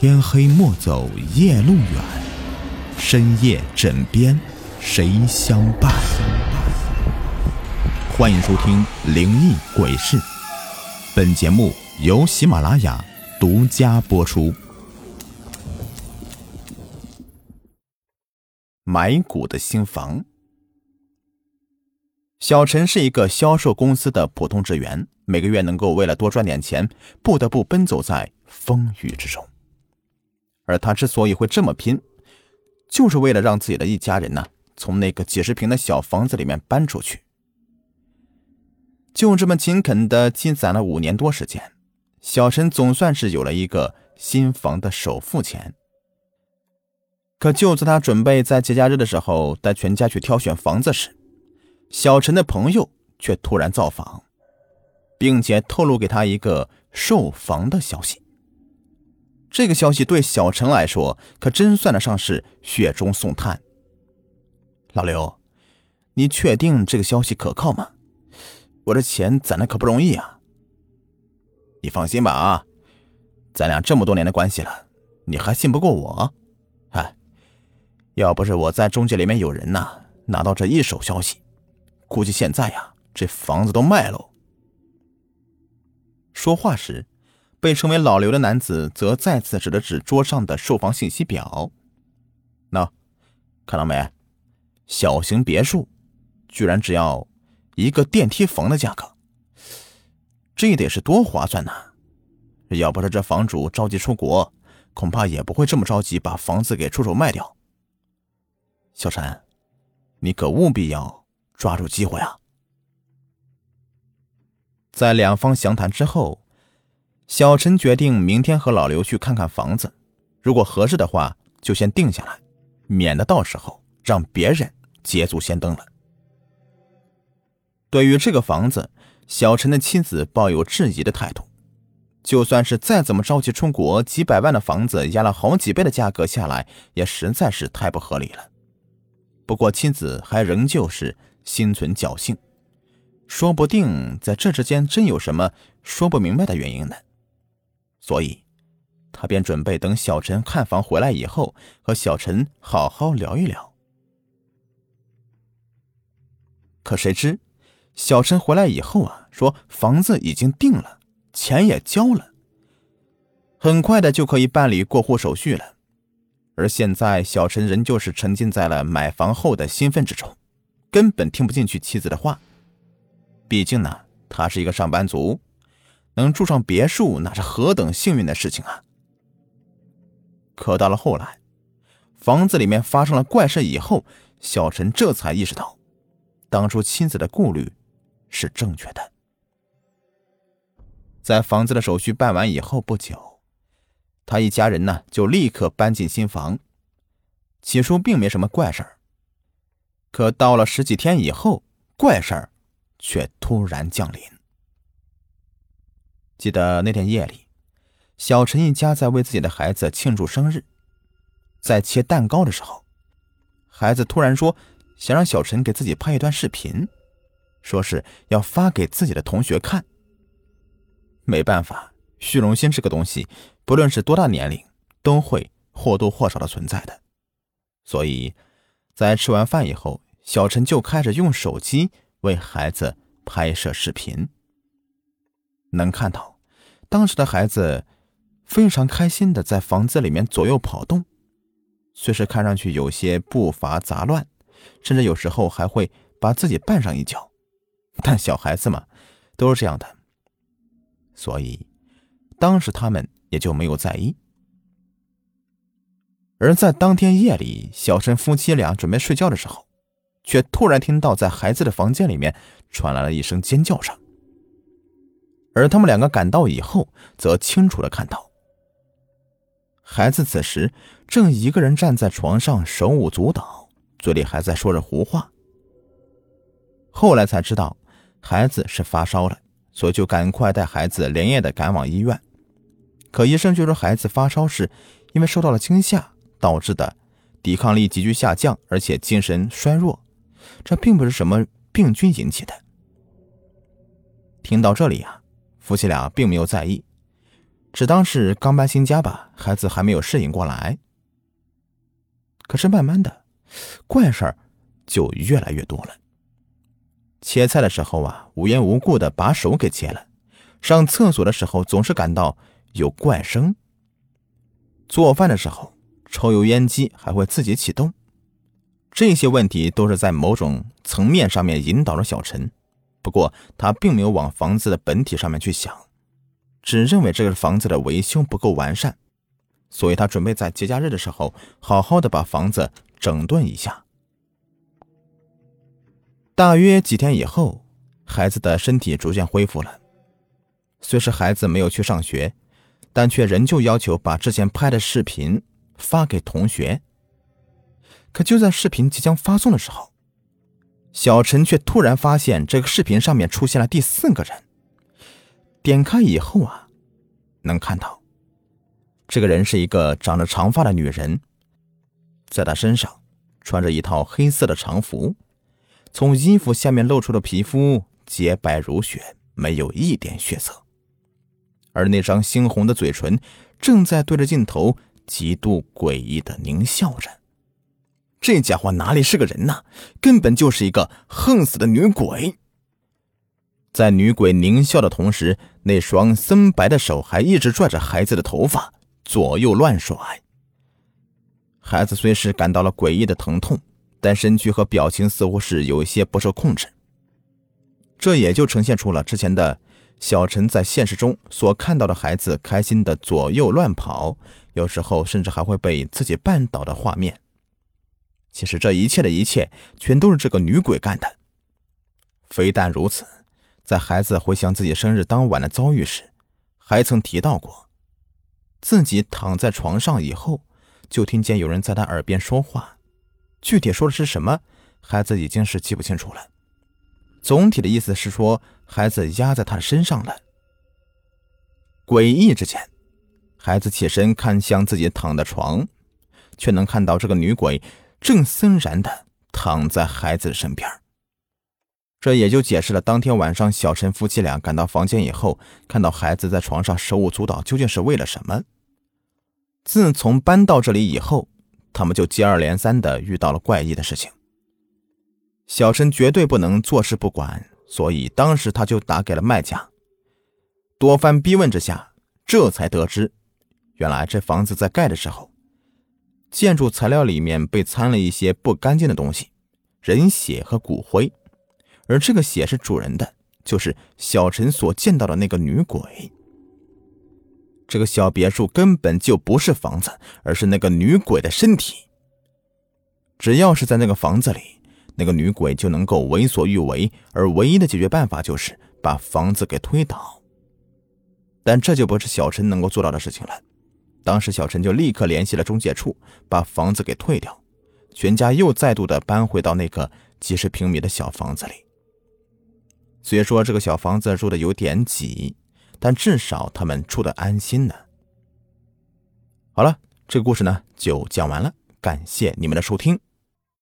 天黑莫走夜路远，深夜枕边谁相伴？欢迎收听《灵异鬼事》，本节目由喜马拉雅独家播出。买股的新房。小陈是一个销售公司的普通职员，每个月能够为了多赚点钱，不得不奔走在风雨之中。而他之所以会这么拼，就是为了让自己的一家人呢，从那个几十平的小房子里面搬出去。就这么勤恳的积攒了五年多时间，小陈总算是有了一个新房的首付钱。可就在他准备在节假日的时候带全家去挑选房子时，小陈的朋友却突然造访，并且透露给他一个售房的消息。这个消息对小陈来说，可真算得上是雪中送炭。老刘，你确定这个消息可靠吗？我这钱攒的可不容易啊。你放心吧啊，咱俩这么多年的关系了，你还信不过我？哎。要不是我在中介里面有人呐，拿到这一手消息，估计现在呀，这房子都卖喽。说话时，被称为老刘的男子则再次指了指桌上的售房信息表：“那，看到没？小型别墅，居然只要一个电梯房的价格，这得是多划算呐！要不是这房主着急出国，恐怕也不会这么着急把房子给出手卖掉。”小陈，你可务必要抓住机会啊！在两方详谈之后，小陈决定明天和老刘去看看房子，如果合适的话，就先定下来，免得到时候让别人捷足先登了。对于这个房子，小陈的妻子抱有质疑的态度。就算是再怎么着急出国，几百万的房子压了好几倍的价格下来，也实在是太不合理了。不过，妻子还仍旧是心存侥幸，说不定在这之间真有什么说不明白的原因呢。所以，他便准备等小陈看房回来以后，和小陈好好聊一聊。可谁知，小陈回来以后啊，说房子已经定了，钱也交了，很快的就可以办理过户手续了。而现在，小陈仍旧是沉浸在了买房后的兴奋之中，根本听不进去妻子的话。毕竟呢，他是一个上班族，能住上别墅那是何等幸运的事情啊！可到了后来，房子里面发生了怪事以后，小陈这才意识到，当初妻子的顾虑是正确的。在房子的手续办完以后不久。他一家人呢，就立刻搬进新房。起初并没什么怪事儿，可到了十几天以后，怪事儿却突然降临。记得那天夜里，小陈一家在为自己的孩子庆祝生日，在切蛋糕的时候，孩子突然说想让小陈给自己拍一段视频，说是要发给自己的同学看。没办法。虚荣心这个东西，不论是多大年龄，都会或多或少的存在的。所以，在吃完饭以后，小陈就开始用手机为孩子拍摄视频。能看到，当时的孩子非常开心的在房子里面左右跑动，虽是看上去有些步伐杂乱，甚至有时候还会把自己绊上一脚，但小孩子嘛，都是这样的。所以。当时他们也就没有在意，而在当天夜里，小陈夫妻俩准备睡觉的时候，却突然听到在孩子的房间里面传来了一声尖叫声。而他们两个赶到以后，则清楚的看到，孩子此时正一个人站在床上，手舞足蹈，嘴里还在说着胡话。后来才知道，孩子是发烧了，所以就赶快带孩子连夜的赶往医院。可医生却说，孩子发烧是因为受到了惊吓导致的，抵抗力急剧下降，而且精神衰弱，这并不是什么病菌引起的。听到这里啊，夫妻俩并没有在意，只当是刚搬新家吧，孩子还没有适应过来。可是慢慢的，怪事儿就越来越多了。切菜的时候啊，无缘无故的把手给切了；上厕所的时候总是感到有怪声；做饭的时候，抽油烟机还会自己启动。这些问题都是在某种层面上面引导着小陈，不过他并没有往房子的本体上面去想，只认为这个房子的维修不够完善，所以他准备在节假日的时候好好的把房子整顿一下。大约几天以后，孩子的身体逐渐恢复了，虽是孩子没有去上学，但却仍旧要求把之前拍的视频发给同学。可就在视频即将发送的时候，小陈却突然发现这个视频上面出现了第四个人。点开以后啊，能看到这个人是一个长着长发的女人，在她身上穿着一套黑色的长服，从衣服下面露出的皮肤洁白如雪，没有一点血色，而那张猩红的嘴唇正在对着镜头极度诡异的狞笑着。这家伙哪里是个人呐，根本就是一个横死的女鬼。在女鬼狞笑的同时，那双森白的手还一直拽着孩子的头发，左右乱甩。孩子虽是感到了诡异的疼痛，但身躯和表情似乎是有一些不受控制。这也就呈现出了之前的小陈在现实中所看到的孩子开心的左右乱跑，有时候甚至还会被自己绊倒的画面。其实这一切的一切，全都是这个女鬼干的。非但如此，在孩子回想自己生日当晚的遭遇时，还曾提到过，自己躺在床上以后，就听见有人在他耳边说话，具体说的是什么，孩子已经是记不清楚了。总体的意思是说，孩子压在他的身上了。诡异之间，孩子起身看向自己躺的床，却能看到这个女鬼。正森然的躺在孩子身边，这也就解释了当天晚上小陈夫妻俩赶到房间以后，看到孩子在床上手舞足蹈究竟是为了什么。自从搬到这里以后，他们就接二连三的遇到了怪异的事情。小陈绝对不能坐视不管，所以当时他就打给了卖家。多番逼问之下，这才得知，原来这房子在盖的时候。建筑材料里面被掺了一些不干净的东西，人血和骨灰，而这个血是主人的，就是小陈所见到的那个女鬼。这个小别墅根本就不是房子，而是那个女鬼的身体。只要是在那个房子里，那个女鬼就能够为所欲为，而唯一的解决办法就是把房子给推倒。但这就不是小陈能够做到的事情了。当时，小陈就立刻联系了中介处，把房子给退掉，全家又再度的搬回到那个几十平米的小房子里。虽说这个小房子住的有点挤，但至少他们住的安心呢。好了，这个故事呢就讲完了，感谢你们的收听。